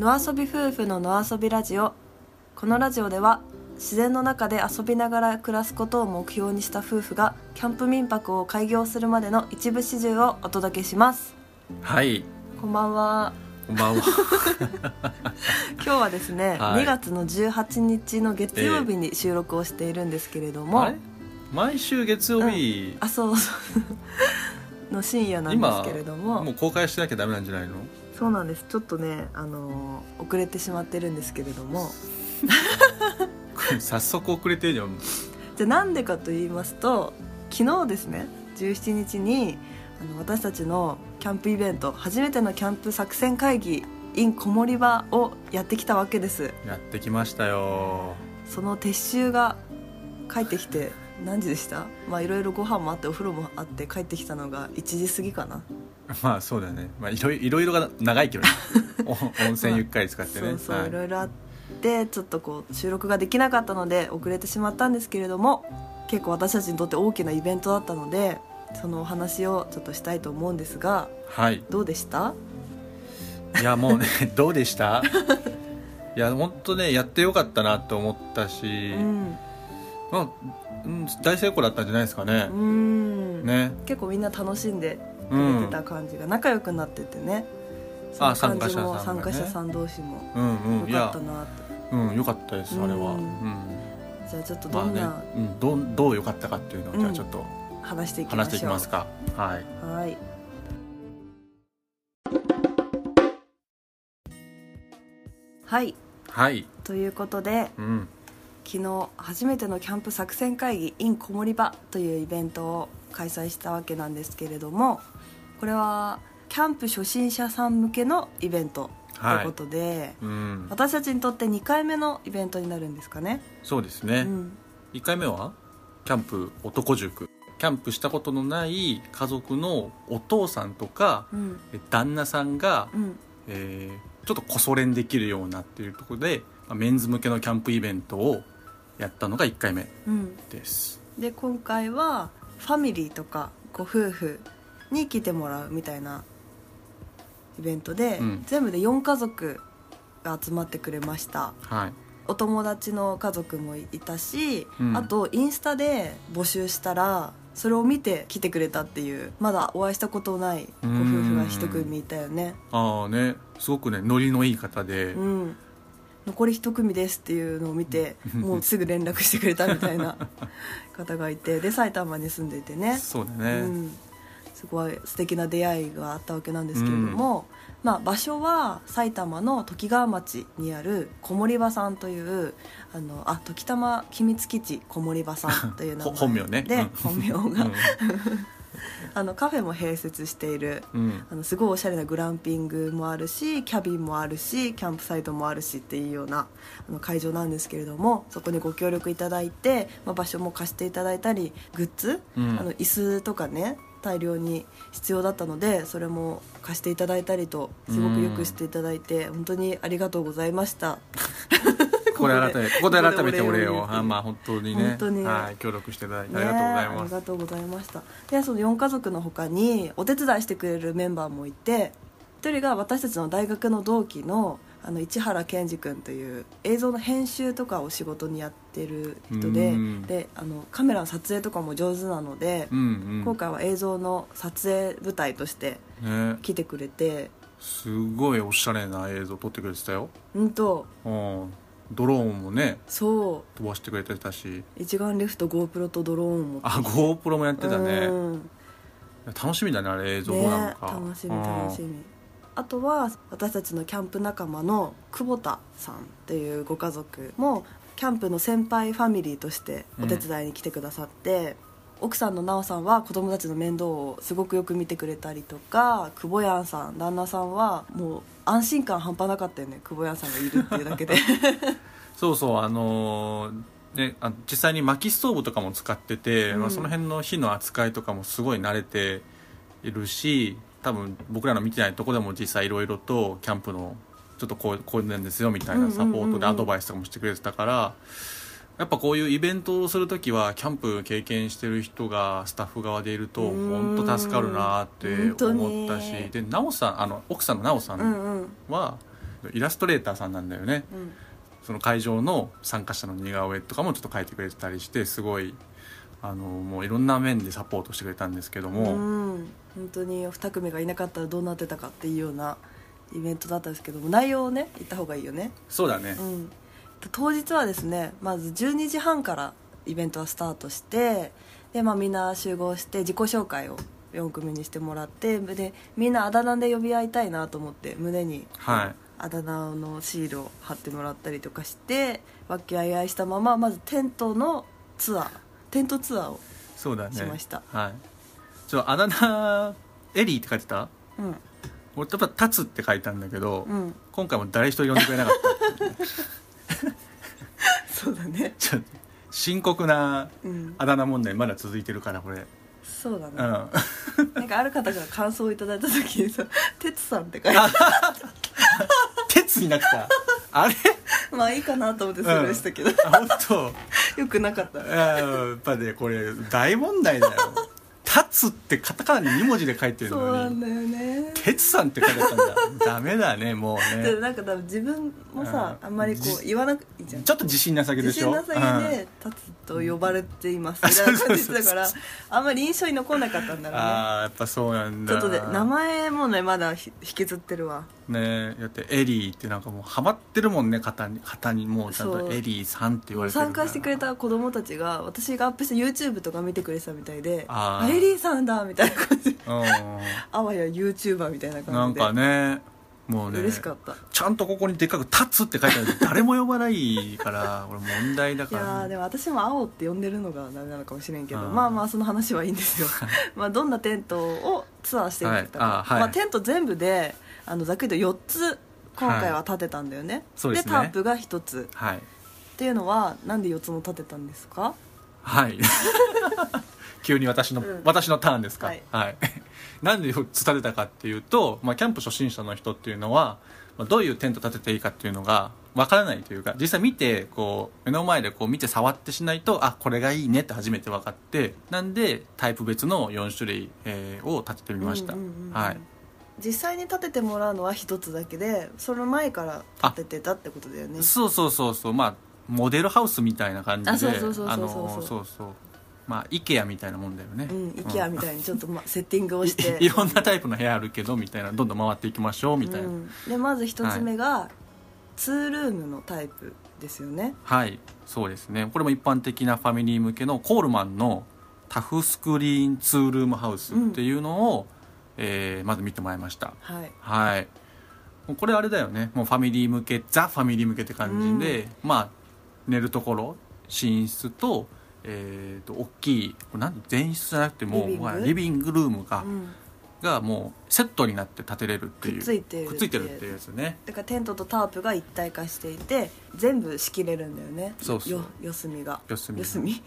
野遊び夫婦の野遊びラジオ。このラジオでは自然の中で遊びながら暮らすことを目標にした夫婦がキャンプ民泊を開業するまでの一部始終をお届けします。はい。こんばんは。こんばんは。今日はですね、はい。2月の18日の月曜日に収録をしているんですけれども、あれ？毎週月曜日、あそうそうの深夜なんですけれども。もう公開しなきゃダメなんじゃないの？そうなんです。ちょっとねあのー遅れてしまってるんですけれども。早速遅れてるじゃん。じゃあなんでかと言いますと昨日ですね17日にあの私たちのキャンプイベント初めてのキャンプ作戦会議 in こもり場をやってきたわけです。やってきましたよ。その撤収が帰ってきて何時でした？まあいろいろご飯もあってお風呂もあって帰ってきたのが1時過ぎかな。まあそうだよね、まあ、いろいろいろが長いけどね。お温泉ゆっかり使ってね、そうそう、はい。い、ろいろあってちょっとこう収録ができなかったので遅れてしまったんですけれども結構私たちにとって大きなイベントだったのでそのお話をちょっとしたいと思うんですがはい。どうでした？いやもうね どうでした？いや本当ねやってよかったなと思ったし、うん。まあ、うん、大成功だったんじゃないですかね。う、ん。ね。結構みんな楽しんでくうんれてた感じが、仲良くなっててね。そあの感じも参加者さんがね。参加者さん同士も。うんうん。よかったなと、うんよかったですあれは。うん。うんじゃあちょっとどまあねんな、うん、どうどう良かったかっていうのをじゃうんあちょっと話していき話していきますか、はい。はい。はい。はい。ということでうん昨日初めてのキャンプ作戦会議 in こもり場というイベントを開催したわけなんですけれどもこれはキャンプ初心者さん向けのイベントということで、うん。私たちにとって2回目のイベントになるんですかね、そうですね、うん、1回目は？キャンプ男塾。キャンプしたことのない家族のお父さんとかうん。え旦那さんが、うん。えーちょっとこそ練できるようなっていうところで、まあメンズ向けのキャンプイベントをやったのが1回目うん。です。で今回はファミリーとかご夫婦に来てもらうみたいなイベントで、うん。全部で4家族が集まってくれました。はい。お友達の家族もいたし、うん。あとインスタで募集したらそれを見て来てくれたっていうまだお会いしたことないご夫婦が一組いたよね。ああね。すごくねノリのいい方で、うん残り一組ですっていうのを見てもうすぐ連絡してくれたみたいな 方がいてで埼玉に住んでいてね。そうだね、うん、すごい素敵な出会いがあったわけなんですけれども、まあ、場所は埼玉のときがわ町にある小森場さんというあのあ時たま秘密基地小森場さんという名前ほ 本名ね。で、うん。本名が、あのカフェも併設しているうん。うんあのすごいおしゃれなグランピングもあるしキャビンもあるしキャンプサイトもあるしっていうようなあの会場なんですけれどもそこにご協力いただいて、まあ、場所も貸していただいたりグッズ、うん。あの椅子とかね大量に必要だったのでそれも貸していただいたりとすごくよくしていただいて、本当にありがとうございましたここで改めてここで改めてお礼を。あまあ本当にね。本当に。はい、協力していただいてありがとうございねあります、がとうございました。でその4家族の他にお手伝いしてくれるメンバーもいて一人が私たちの大学の同期のあの市原健二君という映像の編集とかを仕事にやってる人でうん。であのカメラの撮影とかも上手なので、うんうん。今回は映像の撮影舞台としてね。来てくれて。すごいおしゃれな映像撮ってくれてたよ。うんと。うんドローンもねそ飛ばしてくれてたし。う一眼レフと GoPro とドローンを持ってあ GoPro もやってたね。うん。楽しみだねあれ映像なねのか、楽しみ楽しみ。あとは私たちのキャンプ仲間の久保田さんっていうご家族もキャンプの先輩ファミリーとしてお手伝いに来てくださって、奥さんの奈緒さんは子供たちの面倒をすごくよく見てくれたりとか久保やんさん旦那さんはもう安心感半端なかったよね。久保やんさんがいるっていうだけで。そうそうあのーね、あ実際に薪ストーブとかも使ってて、うん。まあ、その辺の火の扱いとかもすごい慣れているし多分僕らの見てないとこでも実際いろいろとキャンプのちょっとこうこうなんですよみたいなサポートでアドバイスとかもしてくれてたから、やっぱこういうイベントをする時はキャンプ経験してる人がスタッフ側でいるとうん。本当助かるなって思ったしで奈緒さんあの奥さんの奈緒さうんはイラストレーターさんなんだよね。うん。その会場の参加者の似顔絵とかもちょっと描いてくれてたりしてすごいあのもういろんな面でサポートしてくれたんですけども、うん。本当に2組がいなかったらどうなってたかっていうようなイベントだったんですけども内容をね言った方がいいよね、そうだね、うん、当日はですねまず12時半からイベントはスタートしてで、まあ、みんな集合して自己紹介を4組にしてもらってでみんなあだ名で呼び合いたいなと思って胸にはい。あだ名のシールを貼ってもらったりとかして和気あいあいしたまままずテントのツアーテントツアーをそうだね。しました。はい。ちょあだ名エリーって書いてた？うん。俺やっぱ「立つ」って書いたんだけど、うん。今回も誰一人呼んでくれなかった そうだね。ちょっと深刻なうん。あだ名問題まだ続いてるからこれ。そうだね、うん。なんかある方が感想をいただいた時にさ「哲さん」って書いて鉄になってた。あれ？まあいいかなと思ってスルーしたけど、あ本当？よくなかったやっぱねこれ大問題だよ「立つ」ってカタカナに2文字で書いてるそうのになんだよね「鉄さん」って書いてあったんだ。ダメだねもうね。でなんか多分自分もさ、うん。あんまりこう言わなくいいじゃん。ちょっと自信なさげでしょ？自信なさげで「タツ」と呼ばれています。みたいな感じだからあんまり印象に残んなかったんだろうね。ああやっぱそうなんだ。ちょっとで名前もねまだひ引きずってるわ。ねだってエリーってなんかもうハマってるもんね肩に肩にもうちゃんとエリーさんって言われてる参加してくれた子供たちが私がアップした YouTube とか見てくれてたみたいで「あー。あエリーさんだ」みたいな感じう あわや YouTuber みたいな感じで。んなんかねもうね嬉しかった。ちゃんとここにでっかく「立つ」って書いてあるけど誰も呼ばないから これ問題だいやからーでも私も青って呼んでるのがダメなのかもしれんけどうん。まあまあその話はいいんですよ。まあどんなテントをツアーしていったか、はい。あはい。まあ、テント全部であのざっくりと4つ今回は立てたんだよね、そうですね。タープが1つ。はい。っていうのはなんで4つも立てたんですか？はい。急に私の、うん。私のターンですか？はい。なんで4つ立てたかっていうと、まあ、キャンプ初心者の人っていうのは、まあ、どういうテント立てていいかっていうのがわからないというか実際見てこう目の前でこう見て触ってしないとあこれがいいねって初めて分かってなんでタイプ別の4種類、えーを立ててみました、うんうんうんうんはい。実際に立ててもらうのは1つだけでその前から立ててたってことだよね。そうそうそうそう。まあモデルハウスみたいな感じであそうそうそうそうそう。そうそう。まあ IKEA みたいなもんだよね。うん IKEA みたいにちょっと、ま、セッティングをして。いいろんなタイプの部屋あるけどみたいなどんどん回っていきましょうみたいな、うん。でまず1つ目が、ツールームのタイプですよね。はい。そうですね。これも一般的なファミリー向けのコールマンのタフスクリーンツールームハウスっていうのを、えーまず見てもらいました。はい。はい。これあれだよね。もうファミリー向けザ・ファミリー向けって感じで、まあ寝るところ寝室とえー、と大きいこれ何前室じゃなくてもうリビング？まあリビングルームが,、うん。がもうセットになって建てれるっていう。くっついてるくっついてるっていうやつね。だからテントとタープが一体化していて全部仕切れるんだよね。そうそう。よ四隅が。四隅。四隅？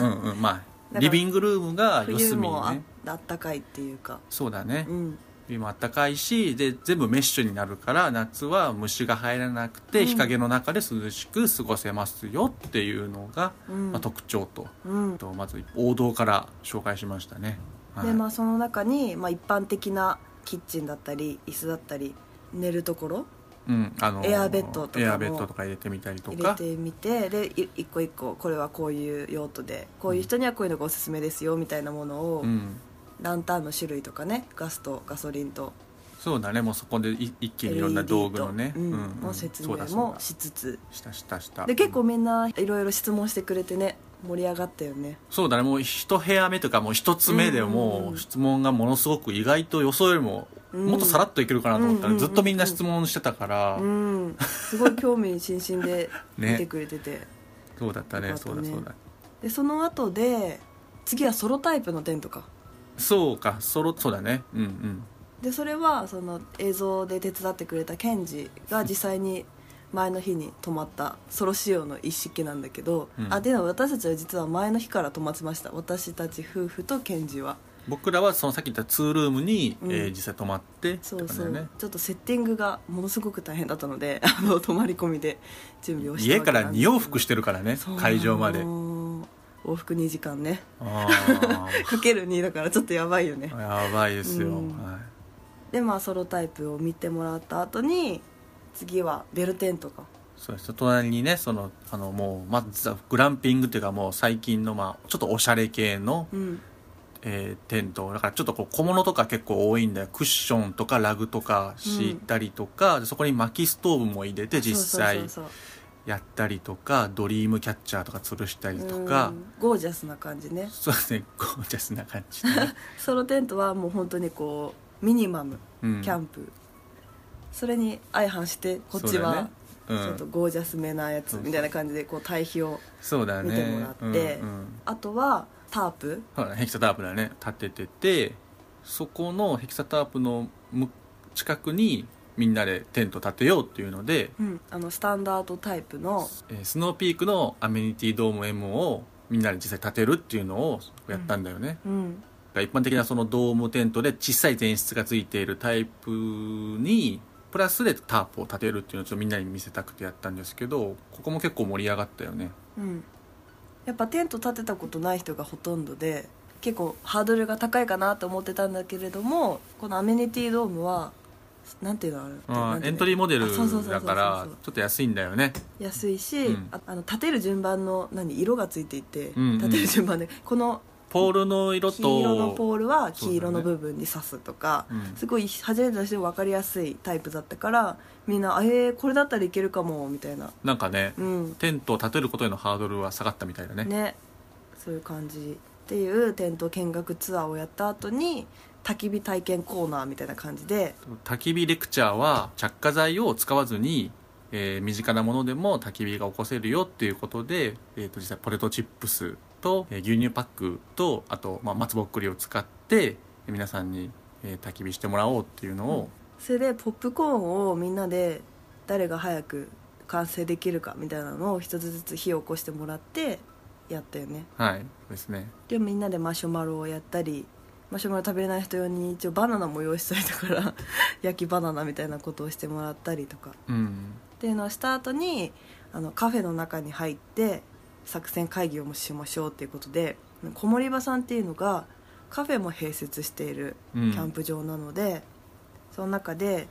うんうん。まあ らリビングルームが四冬隅もあにねあったかいっていうか。そうだね、うんあったかいしで全部メッシュになるから夏は虫が入らなくて、うん。日陰の中で涼しく過ごせますよっていうのが、うん。まあ、特徴と,、うん。とまず王道から紹介しましたね、はい。でまあその中に、まあ、一般的なキッチンだったり椅子だったり寝るところ？うんあのエアベッドとかも。エアベッドとか入れてみたりとか。入れてみてでい一個一個これはこういう用途でこういう人にはこういうのがおすすめですよみたいなものを、うん、ランタンの種類とかねガスとガソリンと。そうだね。もうそこでい一気にいろんな道具のね、うん。うんの説明もしつつ。したしたした。で結構みんないろいろ質問してくれてね盛り上がったよね。そうだね。もう一部屋目とかもう一つ目でもう質問がものすごく意外と予想よりもうん。もっとさらっといけるかなと思ったらずっとみんな質問してたから。うん。すごい興味津々で ね。見てくれてて、そうだったね。ね。そうだそうだ。でその後で次はソロタイプのテントかそうかそろそうだね。うんうん。でそれはその映像で手伝ってくれたケンジが実際に前の日に泊まったソロ仕様の一式なんだけど、うん。あでも私たちは実は前の日から泊まってました。私たち夫婦とケンジは。僕らはそのさっき言ったツールームに、うん。えー実際泊まってそうそう、ねちょっとセッティングがものすごく大変だったのであの泊まり込みで準備をして家から2往復してるからね会場まで往復2時間ね。あ かける2だからちょっとやばいよね。あやばいですよ、うん。はでまあソロタイプを見てもらった後に次はベルテントか。そうです。隣にねそのあのもうまずグランピングっていうかもう最近のまあちょっとおしゃれ系の、うん。えーテント。だからちょっとこう小物とか結構多いんだよ。クッションとかラグとか敷いたりとか、でそこに薪ストーブも入れて実際そうそうそうやったりとかドリームキャッチャーとか吊るしたりとか、うん。ゴージャスな感じね。そうですね。ゴージャスな感じ。でね、ソロテントはもう本当にこうミニマムうん、キャンプ、それに相反してこっちはね。うちょっとん、ゴージャスめなやつみたいな感じでこう対比を見てもらって。うんうん。あとはタープ。ヘキサタープだね。立てててそこのヘキサタープのむ近くにみんなでテント立てようっていうので、うんあのスタンダードタイプの。えースノーピークのアメニティドーム M をみんなで実際立てるっていうのをやったんだよね、うん。一般的なそのドームテントで小さい前室がついているタイプにプラスでタープを立てるっていうのをちょっとみんなに見せたくてやったんですけどここも結構盛り上がったよね。うん。やっぱテント立てたことない人がほとんどで結構ハードルが高いかなと思ってたんだけれどもこのアメニティドームはなんていうのあれ？あなんていうの？ーエントリーモデルだからちょっと安いんだよね。安いし、うん。ああの立てる順番の何色がついていて、うんうん。立てる順番でこのポールの色と黄色のポールは黄色の部分に刺すとか、うん。すごい初めての人に分かりやすいタイプだったからみんな「あえー、これだったらいけるかも」みたいな。なんかね、うん。テントを建てることへのハードルは下がったみたいだね。ね。そういう感じ。っていうテント見学ツアーをやった後に焚き火体験コーナーみたいな感じで。焚き火レクチャーは着火剤を使わずに、えー身近なものでも焚き火が起こせるよっていうことで、えー、と実際ポテトチップスと、えー牛乳パックとあと、まあ、松ぼっくりを使ってえー皆さんに、えー焚き火してもらおうっていうのを、それでポップコーンをみんなで誰が早く完成できるかみたいなのを一つずつ火を起こしてもらってやったよね。はいそうですね。でみんなでマシュマロをやったりマシュマロ食べれない人用に一応バナナも用意しといたから 焼きバナナみたいなことをしてもらったりとか。うん。っていうのをした後にあのカフェの中に入って作戦会議をもしましょうっていうことで小森場さんっていうのがカフェも併設しているキうん。ャンプ場なので、その中で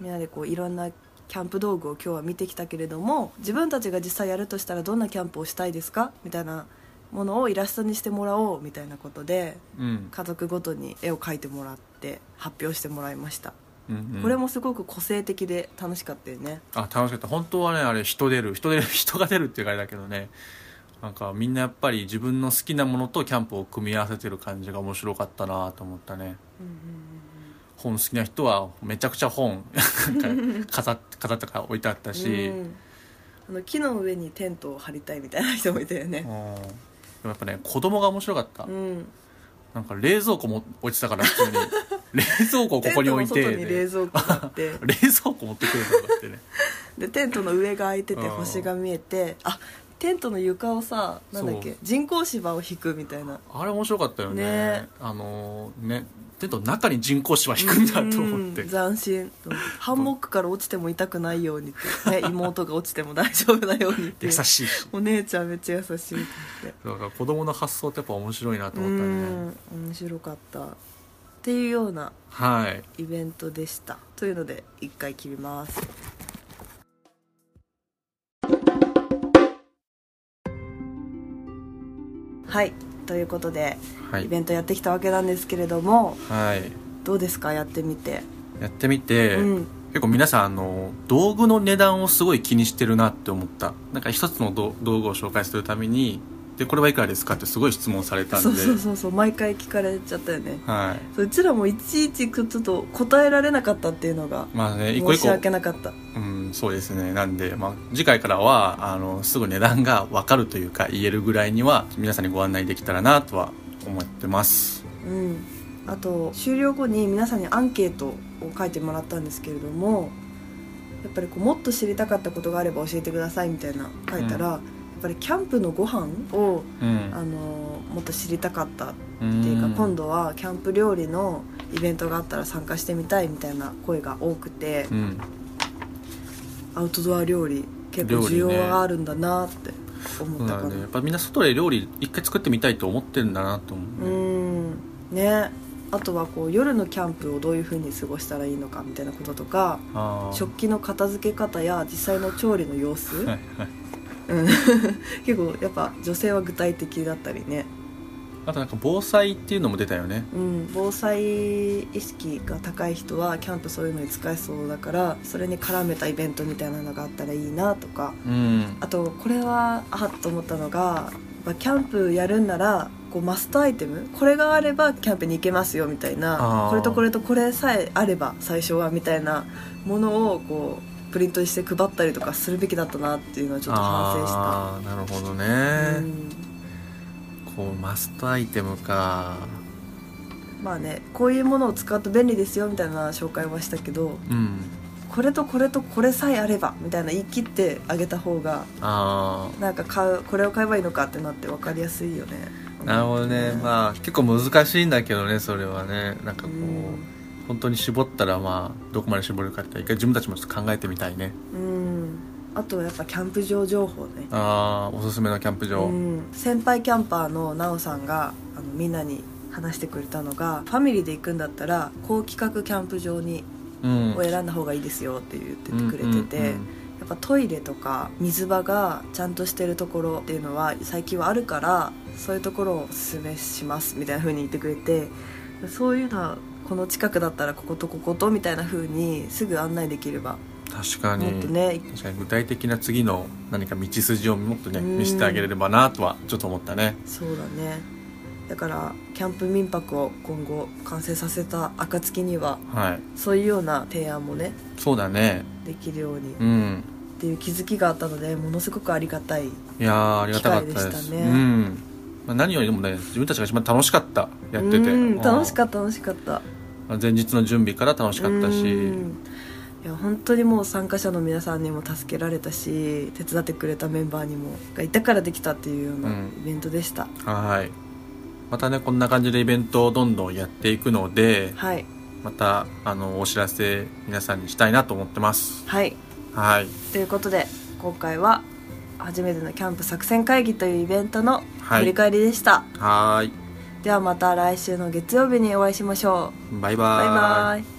みんなでこういろんなキャンプ道具を今日は見てきたけれども自分たちが実際やるとしたらどんなキャンプをしたいですか？みたいなものをイラストにしてもらおうみたいなことでうん。家族ごとに絵を描いてもらって発表してもらいました、うんうん。これもすごく個性的で楽しかったよね。あ楽しかった。本当はねあれ人出る。人出る 人が出るっていうかあれだけどね。なんかみんなやっぱり自分の好きなものとキャンプを組み合わせてる感じが面白かったなと思ったね。本好きな人はめちゃくちゃ本。飾っ飾ってか置いてあったし、うん。あの木の上にテントを張りたいみたいな人もいたよね。うん。でもやっぱね子供が面白かった、うん。なんか冷蔵庫も置いてたから普通に。冷蔵庫をここに置いて、冷蔵庫があって。冷蔵庫持ってくるとかってね。でテントの上が開いててうん。星が見えてあテントの床をさなんだっけ人工芝を引くみたいな。あれ面白かったよね。ね。あのねテントの中に人工芝引くんだと思って。うん斬新。ハンモックから落ちても痛くないようにって、ね、妹が落ちても大丈夫なようにって。優しいし。お姉ちゃんめっちゃ優しいって。だから子供の発想ってやっぱ面白いなとう思ったね。ん面白かった。っていうようなはい。イベントでした。というので一回切ります。はいということで、はい。イベントやってきたわけなんですけれどもはい。どうですか？やってみて、やってみて、うん。結構皆さんあの道具の値段をすごい気にしてるなって思った。なんか一つの道道具を紹介するためにでこれはいくらですかってすごい質問されたんで。そうそうそうそう毎回聞かれちゃったよね。はい。そううちらもいちいちちょっと答えられなかったっていうのがまあね一個一個。申し訳なかった。うんそうですね。なんで、まあ、次回からはあのすぐ値段が分かるというか言えるぐらいには皆さんにご案内できたらなとは思ってます。うん。あと終了後に皆さんにアンケートを書いてもらったんですけれどもやっぱりこうもっと知りたかったことがあれば教えてくださいみたいな書いたら、やっぱりキャンプのご飯をうん。あのもっと知りたかったっっていうか、今度はキャンプ料理のイベントがあったら参加してみたいみたいな声が多くて、うんアウトドア料理結構需要があるんだなって思ったかなだね。やっぱみんな外で料理一回作ってみたいと思ってるんだなと思う、うん。ね。あとはこう夜のキャンプをどういうふうに過ごしたらいいのかみたいなこととか食器の片付け方や実際の調理の様子、はいはい。うん。結構やっぱ女性は具体的だったりね、あとなんか防災っていうのも出たよね。うん、防災意識が高い人はキャンプそういうのに使えそうだからそれに絡めたイベントみたいなのがあったらいいなとか。うん。あとこれはあっと思ったのがまあキャンプやるんならこうマストアイテムこれがあればキャンプに行けますよみたいあなー。これとこれとこれさえあれば最初はみたいなものをこうプリントして配ったりとかするべきだったなっていうのはちょっと反省した。なるほどね、うんこうマストアイテムか。まあねこういうものを使うと便利ですよみたいな紹介はしたけどうん。これとこれとこれさえあればみたいな言い切ってあげた方があなんか買うこれを買えばいいのかってなって分かりやすいよね。あなるほどね、うん。まあ結構難しいんだけどねそれはね。なんかこう、うん。本当に絞ったらまあどこまで絞るかって一回自分たちもちょっと考えてみたいね。うんあとはやっぱキャンプ場情報ね。ああおすすめのキャンプ場、うん、先輩キャンパーのなおさんがあのみんなに話してくれたのがファミリーで行くんだったら高規格キャンプ場にうん。を選んだ方がいいですよって言っててくれてて、うんうんやっぱトイレとか水場がちゃんとしてるところっていうのは最近はあるからそういうところをおすすめしますみたいな風に言ってくれてそういうのはこの近くだったらこことこことみたいな風にすぐ案内できれば確かに。もっとね。確かに。具体的な次の何か道筋をもっとねうん。見せてあげれればなとはちょっと思ったね。そうだね。だからキャンプ民泊を今後完成させた暁にははい。そういうような提案もねそうだね。できるように。っうん。ていう気づきがあったのでものすごくありがたい機会でしたね。うん。まあ、何よりもね自分たちが一番楽しかった。やってて。うん楽しかっった楽しかった。た前日の準備から楽しかったし。うんいや本当にもう参加者の皆さんにも助けられたし手伝ってくれたメンバーにもがいたからできたっていうようなうん。イベントでした、はい。またねこんな感じでイベントをどんどんやっていくのではい。またあのお知らせ皆さんにしたいなと思ってます。はい。はい。ということで今回は初めてのキャンプ作戦会議というイベントのはい。振り返りでした、はーい。ではまた来週の月曜日にお会いしましょう。バイバーバイバイ